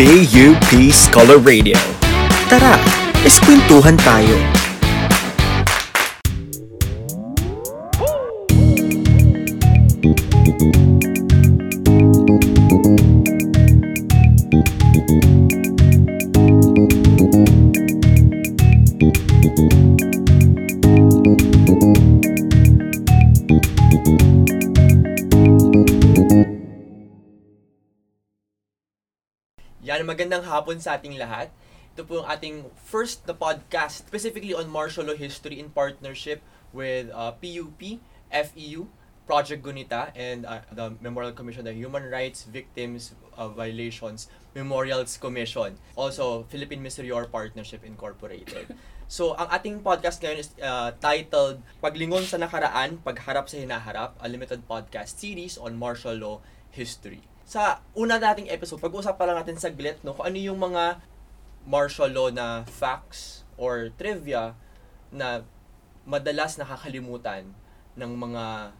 BUP Scholar Radio. Tara, eskwentuhan tayo. Yan, magandang hapon sa ating lahat. Ito po yung ating first na podcast specifically on martial law history in partnership with uh, PUP, FEU, Project Gunita, and uh, the Memorial Commission, the Human Rights Victims of Violations Memorials Commission. Also, Philippine Miserior Partnership Incorporated. So, ang ating podcast ngayon is uh, titled Paglingon sa Nakaraan, Pagharap sa Hinaharap, a limited podcast series on martial law history. Sa una nating episode, pag-uusapan lang natin saglit no, kung ano yung mga martial law na facts or trivia na madalas nakakalimutan ng mga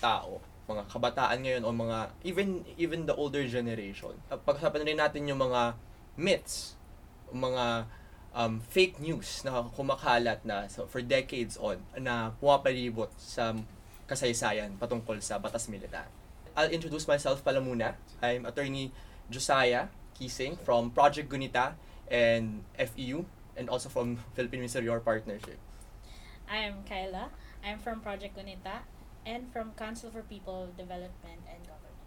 tao, mga kabataan ngayon o mga even even the older generation. Pag-usapan rin natin yung mga myths, mga um, fake news na kumakalat na so, for decades on na pumapalibot sa kasaysayan patungkol sa batas militar. I'll introduce myself pala muna. I'm attorney Josiah Kising from Project Gunita and FEU and also from Philippine Miserior Partnership. I am Kyla. I'm from Project Gunita and from Council for People Development and Governance.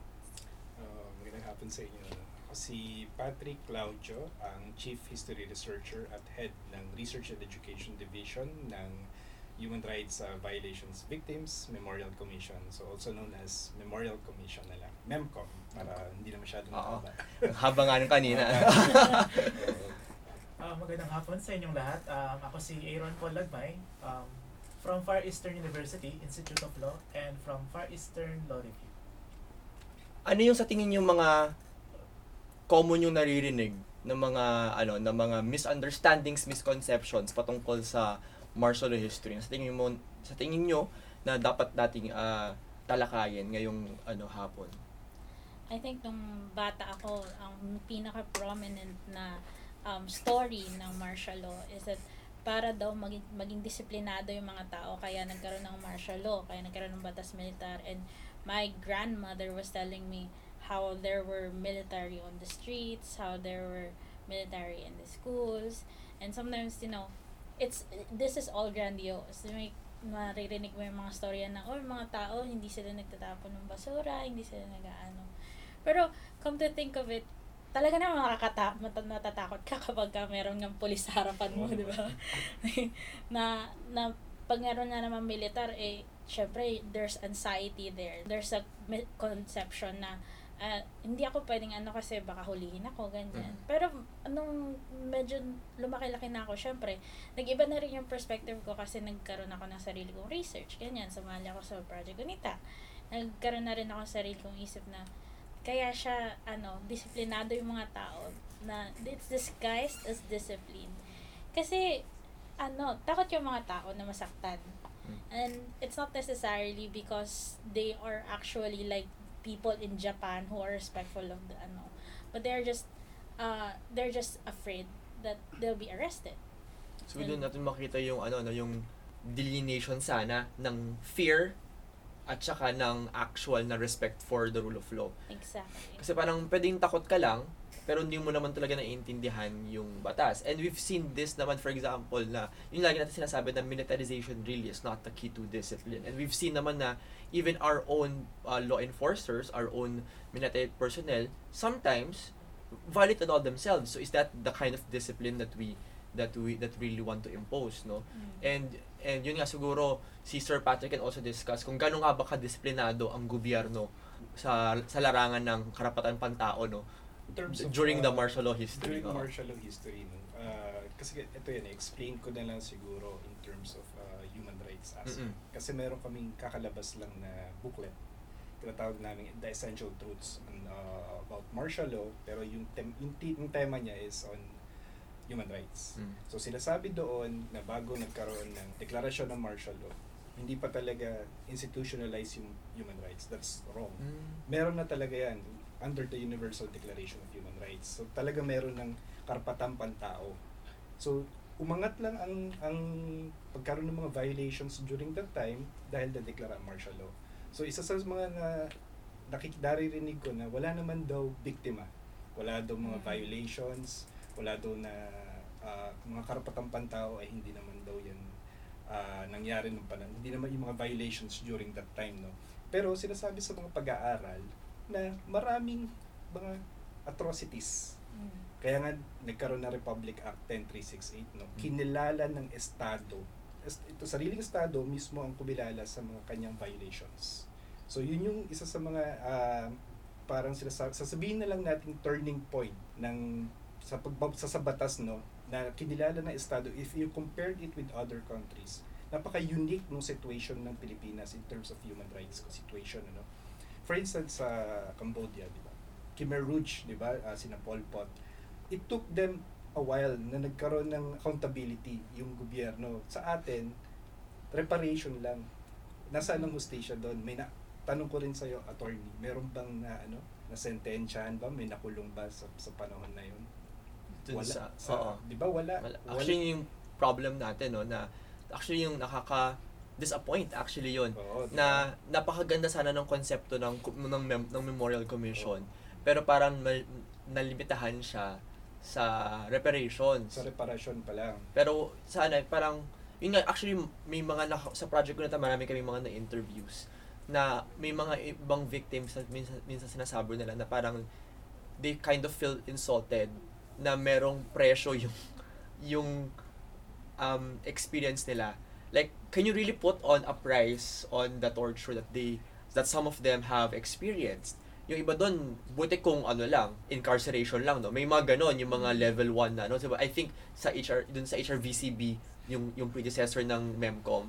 Uh, magandang hapon sa inyo. Ako si Patrick Claudio, ang Chief History Researcher at Head ng Research and Education Division ng Human Rights uh, Violations Victims Memorial Commission. So also known as Memorial Commission na lang. MEMCOM, para hindi na mahaba. Ang haba nga nung kanina. Ah, magandang hapon sa inyong lahat. Um, ako si Aaron Paul Lagmay um, from Far Eastern University Institute of Law and from Far Eastern Law Review. ano yung sa tingin yung mga common yung naririnig ng mga ano ng mga misunderstandings, misconceptions patungkol sa martial history? Sa tingin mo sa tingin nyo na dapat nating ah, talakayin ngayong ano hapon? I think nung bata ako, ang pinaka-prominent na um, story ng martial law is that para daw maging, maging disiplinado yung mga tao kaya nagkaroon ng martial law, kaya nagkaroon ng batas militar and my grandmother was telling me how there were military on the streets, how there were military in the schools, and sometimes, you know, it's this is all grandiose. May maririnig mo yung mga storya na, oh, mga tao, hindi sila nagtatapon ng basura, hindi sila nag-ano. Pero, come to think of it, talaga naman makakata mat- matatakot ka kapag ka meron ng pulis sa harapan mo, di ba? na, na, pag meron nga naman militar, eh, syempre, there's anxiety there. There's a conception na, ah, hindi ako pwedeng ano kasi baka hulihin ako, ganyan. Mhm. Pero, anong medyo lumaki-laki na ako, syempre, nag-iba na rin yung perspective ko kasi nagkaroon ako ng sarili kong research, ganyan, sumali ako sa Project Unita. Nagkaroon na rin ako ng sarili kong isip na, kaya siya, ano, disiplinado yung mga tao na it's disguised as discipline. Kasi, ano, takot yung mga tao na masaktan. And it's not necessarily because they are actually like people in Japan who are respectful of the ano, but they're just uh they're just afraid that they'll be arrested. So doon natin makita yung ano no yung delineation sana ng fear at saka ng actual na respect for the rule of law. Exactly. Kasi parang pwedeng takot ka lang, pero hindi mo naman talaga naiintindihan yung batas. And we've seen this naman, for example, na yung lagi natin sinasabi na militarization really is not the key to discipline. And we've seen naman na even our own uh, law enforcers, our own military personnel, sometimes violate the law themselves. So is that the kind of discipline that we that we that really want to impose, no? Mm. And and yun nga siguro si Sir Patrick can also discuss kung gaano nga ba kadisiplinado ang gobyerno sa sa larangan ng karapatan pantao no In terms of, during the uh, martial law history. During Oo. martial law history, no? Uh, kasi ito yan, explain ko na lang siguro in terms of uh, human rights aspect. Mm-mm. Kasi meron kaming kakalabas lang na booklet. Tinatawag namin The Essential Truths on, uh, about martial law. Pero yung, tem- yung, ti- yung tema niya is on human rights. Mm. So sinasabi doon na bago nagkaroon ng deklarasyon ng martial law, hindi pa talaga institutionalize yung human rights. That's wrong. Mm. Meron na talaga yan. under the Universal Declaration of Human Rights. So talaga meron ng karapatang pantao. So umangat lang ang ang pagkaroon ng mga violations during that time dahil na-declare ang martial law. So isa sa mga na nakikidarinig ko na wala naman daw biktima. Wala daw mga Mm. violations, wala daw na ah, mga karapatang pantao ay hindi naman daw yan ah, nangyari nung panahon. Hindi naman yung mga violations during that time, no. Pero sinasabi sa mga pag-aaral na maraming mga atrocities Mm. kaya nga nagkaroon ng Republic Act 10368 no. Kinilala ng estado. est- Ito sariling estado mismo ang kumilala sa mga kanyang violations. So yun yung isa sa mga ah, parang sila sasabihin na lang nating turning point ng sa pagbab sa, sa batas no na kinilala ng estado if you compared it with other countries. Napaka-unique ng situation ng Pilipinas in terms of human rights situation ano. For instance sa Cambodia, di ba? Khmer Rouge, di ba? Ah, sina Pol Pot. It took them a while na nagkaroon ng accountability yung gobyerno. Sa atin, reparation lang. Nasaan ang hustisya doon? May na, tanong ko rin sa'yo, attorney, meron bang na, ano, na sentensyahan ba? May nakulong ba sa, sa panahon na yun? Dun wala. sa, Sa, oo. Di ba wala? Wala. Wala. Actually, yung problem natin, no, na actually yung nakaka disappoint actually di na napakaganda sana ng konsepto ng ng, mem- ng Memorial Commission pero parang mal- nalimitahan siya sa reparations sa reparasyon pa lang. pero sana parang yun nga actually may mga naka- sa project ko na to marami kami mga na-interviews na may mga ibang victims na minsan, minsan sinasabi nila na parang they kind of feel insulted na merong presyo yung yung um, experience nila like can you really put on a price on the torture that they that some of them have experienced yung iba doon buti kung ano lang incarceration lang no may mga ganon yung mga level 1 na no so, I think sa HR dun sa HRVCB yung yung predecessor ng MEMCOM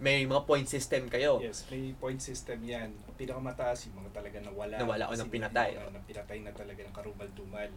may mga point system kayo Yes, may point system yan. Pinakamataas yung mga talaga nawala. Nawala o nang pinatay, mga nang pinatay na talaga ng karumal-dumal.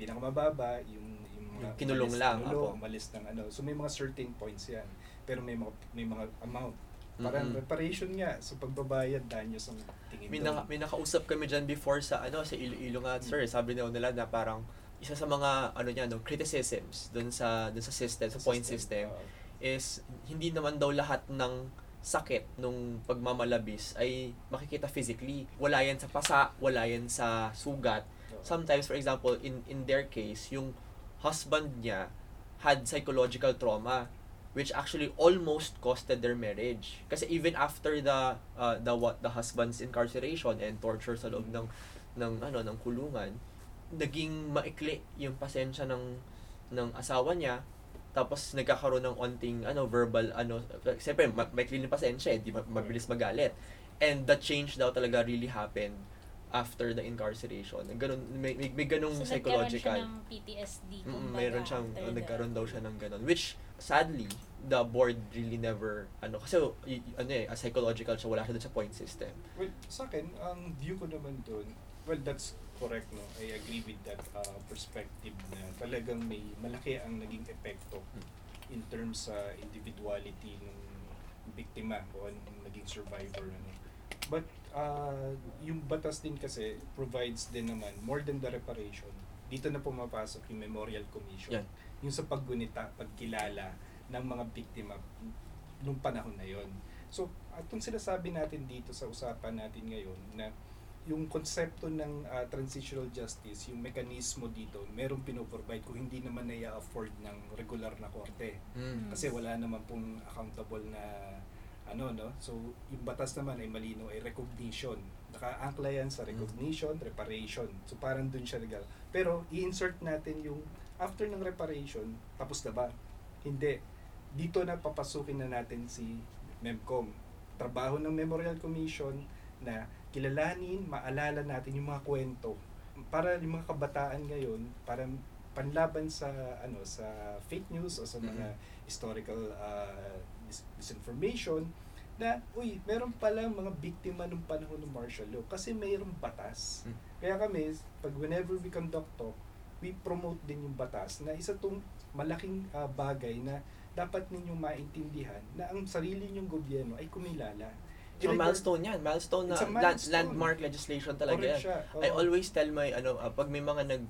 Pinakamababa, yung, yung mga Yung kinulong umalis- lang, kinulong, apo. umalis ng ano. So may mga certain points yan. Pero may mga, may mga amount. Parang Mm-mm. reparation nga. So pagbabayad, danyos ang tingin may, naka, may nakausap kami dyan before sa ano sa Iloilo nga sir sabi nila nila na parang isa sa mga ano niya no criticisms dun sa dun sa system sa point system Oo. is hindi naman daw lahat ng sakit nung pagmamalabis ay makikita physically. Wala yan sa pasa, wala yan sa sugat. Sometimes, for example, in in their case, yung husband niya had psychological trauma which actually almost costed their marriage. Kasi even after the uh, the what the husband's incarceration and torture sa loob ng ng ano ng kulungan, naging maikli yung pasensya ng ng asawa niya tapos nagkakaroon ng onting ano verbal ano siyempre ma- maikli yung pasensya eh, di mabilis magalit and that change daw talaga really happened after the incarceration ganun may, may, may ganung So, psychological nagkaroon siya ng PTSD. Mm, kumbaga, mayroon siyang oh, the- nagkaroon daw siya ng ganun which sadly the board really never ano kasi y- y- ano eh a psychological siya wala siya dun sa point system Well, sa akin, ang view ko naman doon, well, that's correct, no? I agree with that uh, perspective na talagang may malaki ang naging epekto in terms sa individuality ng biktima o ang naging survivor. Ano. But uh, yung batas din kasi provides din naman more than the reparation. Dito na pumapasok yung Memorial Commission. Yan. Yung sa paggunita, pagkilala ng mga biktima nung panahon na yon. So, atong sinasabi natin dito sa usapan natin ngayon na yung konsepto ng ah, transitional justice, yung mekanismo dito, merong pinoprovide kung hindi naman na afford ng regular na korte. mm. Kasi wala naman pong accountable na ano no. So yung batas naman ay malino ay recognition. Nakaangkla yan sa recognition, reparation. So parang dun siya nagal. Pero i-insert natin yung after ng reparation, tapos na ba? Hindi. Dito na papasukin na natin si MEMCOM. Trabaho ng Memorial Commission na kilalanin, maalala natin yung mga kwento para yung mga kabataan ngayon para panlaban sa ano sa fake news o sa mga historical uh, dis- disinformation na uy meron pala mga biktima nung panahon ng martial law kasi mayroong batas Mm. kaya kami pag whenever we conduct talk we promote din yung batas na isa tong malaking uh, bagay na dapat ninyong maintindihan na ang sarili ninyong gobyerno ay kumilala So milestone yan. Milestone na milestone. landmark legislation talaga yan. siya. Oo. I always tell my ano ah, pag may mga nag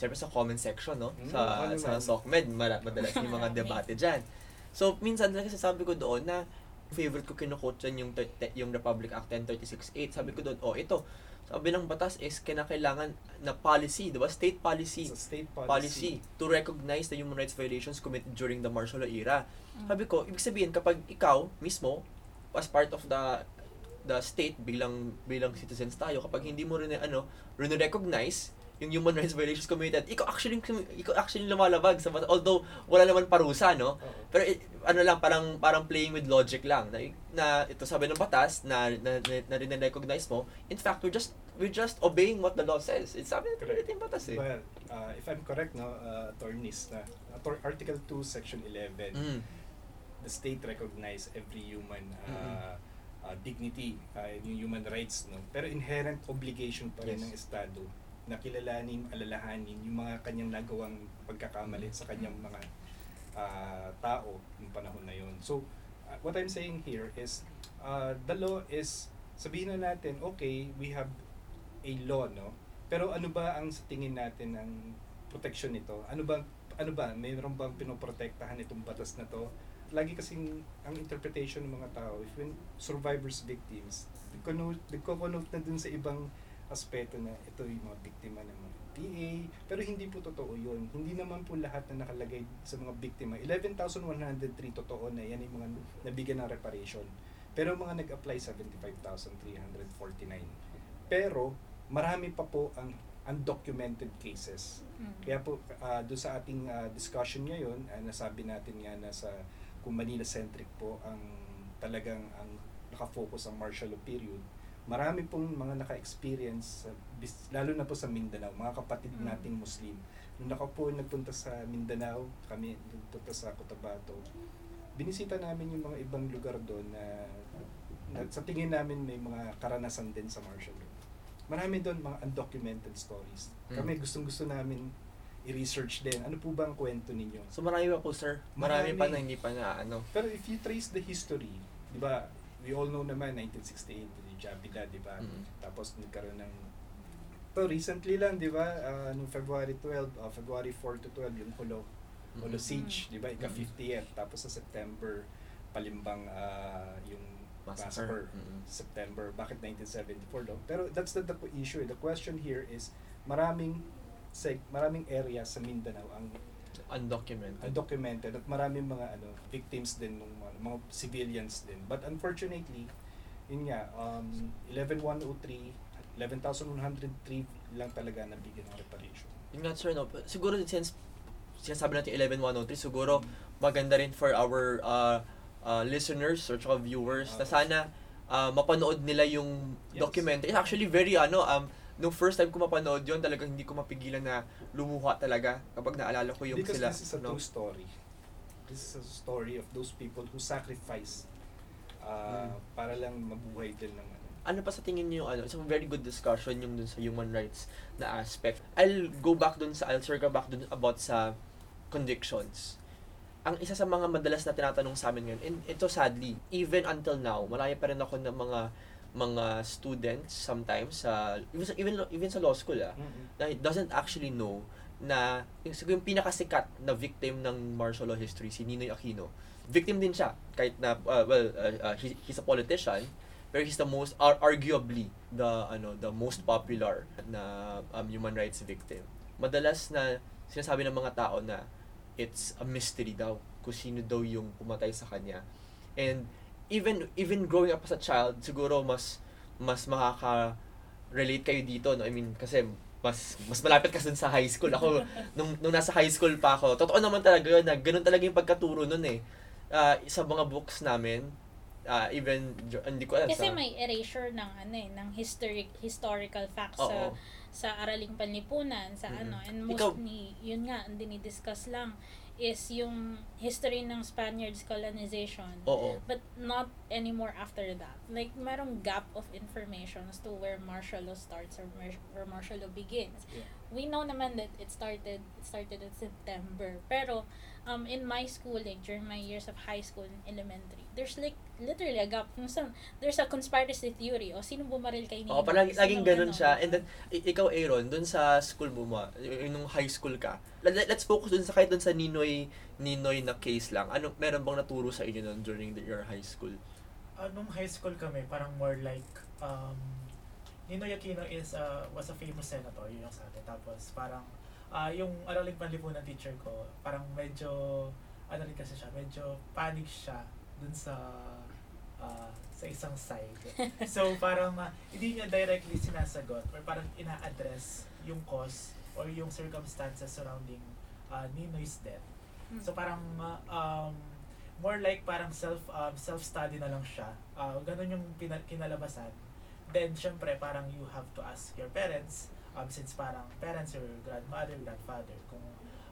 Siyempre sa comment section, no? Mm, sa ano sa. SOCMED, madalas yung mga debate dyan. So, minsan talaga sasabi ko doon na favorite ko kinukote dyan yung, yung Republic Act 10368. Sabi ko doon, oh, ito. Sabi ng batas is kinakailangan na policy, di ba? State policy. Sa state policy. policy to recognize the human rights violations committed during the martial law era. Sabi ko, ibig sabihin kapag ikaw mismo as part of the the state bilang bilang citizens tayo kapag hindi mo rin ano recognize yung human rights violations committed ikaw actually ikaw actually lumalabag sa although wala naman parusa no Oo. pero it- ano lang parang parang playing with logic lang na, na ito sabi ng batas na na, na, na rin recognize mo in fact we're just we're just obeying what the law says it's sabi ng batas eh Well, uh, if I'm correct, no, uh, attorneys na Ator- Article 2, Section 11, mm. the state recognize every human uh, Mm-mm. uh, dignity, uh, yung human rights, no? Pero inherent obligation pa rin Yes. ng Estado na kilalanin, alalahanin yung mga kanyang nagawang pagkakamali sa kanyang mga uh, tao ng panahon na yon. So, uh, what I'm saying here is, uh, the law is, sabihin na natin, okay, we have a law, no? Pero ano ba ang sa tingin natin ng protection nito? Ano ba ano ba mayroon bang pinoprotektahan itong batas na to? Lagi kasing ang interpretation ng mga tao, if when survivors victims, nagko-connote na dun sa ibang aspeto na ito yung mga biktima ng mga PA, pero hindi po totoo yun. Hindi naman po lahat na nakalagay sa mga biktima. 11,103 totoo na yan yung mga nabigyan ng reparation. Pero mga nag-apply 75,349. Pero marami pa po ang undocumented cases. Mm. Kaya po uh, doon sa ating ah, discussion ngayon, uh, nasabi natin nga na sa kung Manila centric po ang talagang ang nakafocus ang martial law period. Marami pong mga naka-experience bis- lalo na po sa Mindanao, mga kapatid Mm. nating Muslim. Nung naka po nagpunta sa Mindanao, kami nagpunta sa Cotabato. Binisita namin yung mga ibang lugar doon na, na sa tingin namin may mga karanasan din sa martial law. Marami doon mga undocumented stories. Mm. Kami gustong-gusto namin i-research din. Ano po ba ang kwento ninyo? So marami pa po sir. Marami, pa Marami. na hindi pa na ano. Pero if you trace the history, di ba, we all know naman 1968, Jabida, di ba? Mm. Tapos nagkaroon ng to recently lang, di ba, ah, nung February 12, ah, February 4 to 12, yung Hulo, Hulo Mhm. Siege, di ba, ika Mhm. 50th. Tapos sa September, palimbang ah, yung Massacre. Mhm. September, bakit 1974 daw? Pero that's not the issue. The question here is, maraming seg maraming area sa Mindanao ang Undocumented. undocumented at maraming mga ano victims din ng mga, mga civilians din. But unfortunately, yun nga, um, 11103, 11,103 lang talaga nabigyan ng reparation. Yun nga sir, no? siguro since sinasabi natin 11103, siguro maganda rin for our uh, uh, listeners or tsaka viewers na Ah. sana uh, mapanood nila yung Yes. documentary. It's actually very ano, um, nung first time ko mapanood yun, talagang hindi ko mapigilan na lumuha talaga kapag naalala ko yung Because sila. this is a no? true story. This is a story of those people who sacrifice uh, Mm. para lang mabuhay din ng ano. ano pa sa tingin niyo ano it's a very good discussion yung dun sa human rights na aspect I'll go back dun sa I'll circle back dun about sa convictions ang isa sa mga madalas na tinatanong sa amin ngayon and ito sadly even until now malaya pa rin ako ng mga mga students sometimes sa even sa, even, even sa law school ah na doesn't actually know na yung, yung pinakasikat na victim ng martial law history si Ninoy Aquino. Victim din siya kahit na uh, well uh, uh, he, he's a politician pero he's the most ar- arguably the ano the most popular na um, human rights victim. Madalas na sinasabi ng mga tao na it's a mystery daw kung sino daw yung pumatay sa kanya. And even even growing up as a child siguro mas mas makaka relate kayo dito no? I mean kasi mas mas malapit kasi sa high school ako nung nung nasa high school pa ako totoo naman talaga yun na ganun talaga yung pagkaturo nun eh Ah, sa mga books namin ah, even hindi ko alam Kasi sa may erasure ng ano eh, ng historic historical facts sa Oo. sa araling panlipunan, sa Mhm. ano. And Ikaw- mostly, yun nga, ang dinidiscuss lang is yung history ng Spaniards colonization. oo But not anymore after that. Like, merong gap of information as to where martial law starts or where, martial law begins. Yeah. We know naman that it started it started in September. Pero, um, in my schooling, during my years of high school and elementary, there's like literally a gap. Kung saan, there's a conspiracy theory o sino bumaril kay Ninoy. Oo, parang sino laging ganun ano. siya. And then, ikaw, Aaron, dun sa school mo, ma, nung high school ka, let- let- let's focus dun sa kahit dun sa Ninoy, Ninoy na case lang. Ano, meron bang naturo sa inyo nun during the, your high school? Uh, nung high school kami, parang more like, um, Ninoy Aquino is, uh, was a famous senator, yun yung sa atin. Tapos parang, ah yung araling panlipunan teacher ko, parang medyo, ano rin kasi siya, medyo panic siya dun sa, ah, sa isang side. so parang, ah, hindi niya directly sinasagot or parang ina-address yung cause or yung circumstances surrounding uh, Ninoy's death. Mm. So parang uh, um, more like parang self um, self study na lang siya. Uh, ganun yung pina- kinalabasan. Then syempre parang you have to ask your parents um, since parang parents or grandmother, grandfather kung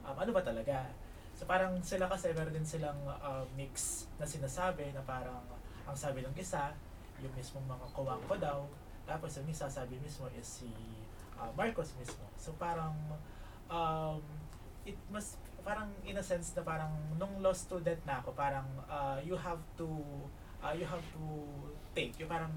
um, ano ba talaga. So parang sila kasi meron din silang uh, mix na sinasabi na parang ang sabi ng isa, yung mismong mga kuwang ko daw, tapos yung isa sabi mismo is si uh, Marcos mismo. So parang um, it must parang in a sense na parang nung law student na ako parang uh, you have to uh, you have to take yung parang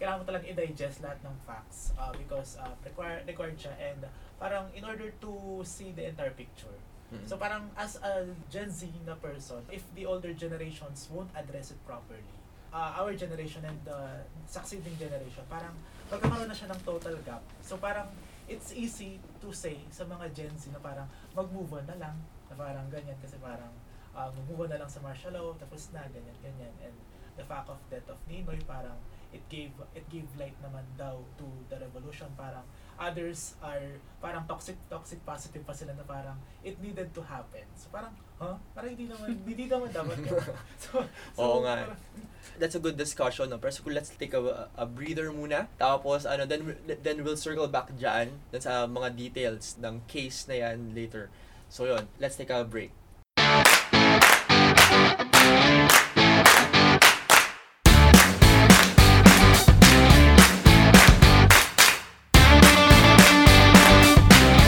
kailangan mo talagang i-digest lahat ng facts uh, because uh, required required siya and parang in order to see the entire picture. Mm. so parang as a Gen Z na person if the older generations won't address it properly uh, our generation and the succeeding generation parang magkakaroon na siya ng total gap. So parang it's easy to say sa mga Gen Z na parang mag-move on na lang na parang ganyan kasi parang uh, mag-move on na lang sa martial law tapos na ganyan ganyan. And the fact of death of Ninoy parang it gave it gave light naman daw to the revolution parang others are parang toxic toxic positive pa sila na parang it needed to happen so parang huh parang hindi naman hindi naman dapat so, so Oo nga. parang- That's a good discussion, no? Pero let's take a, a breather muna. Tapos, ano, then, then we'll circle back dyan, dun sa mga details ng case na yan later. So, yun, let's take a break.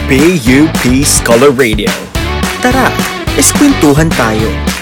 PUP Scholar Radio. Tara, eskwentuhan tayo.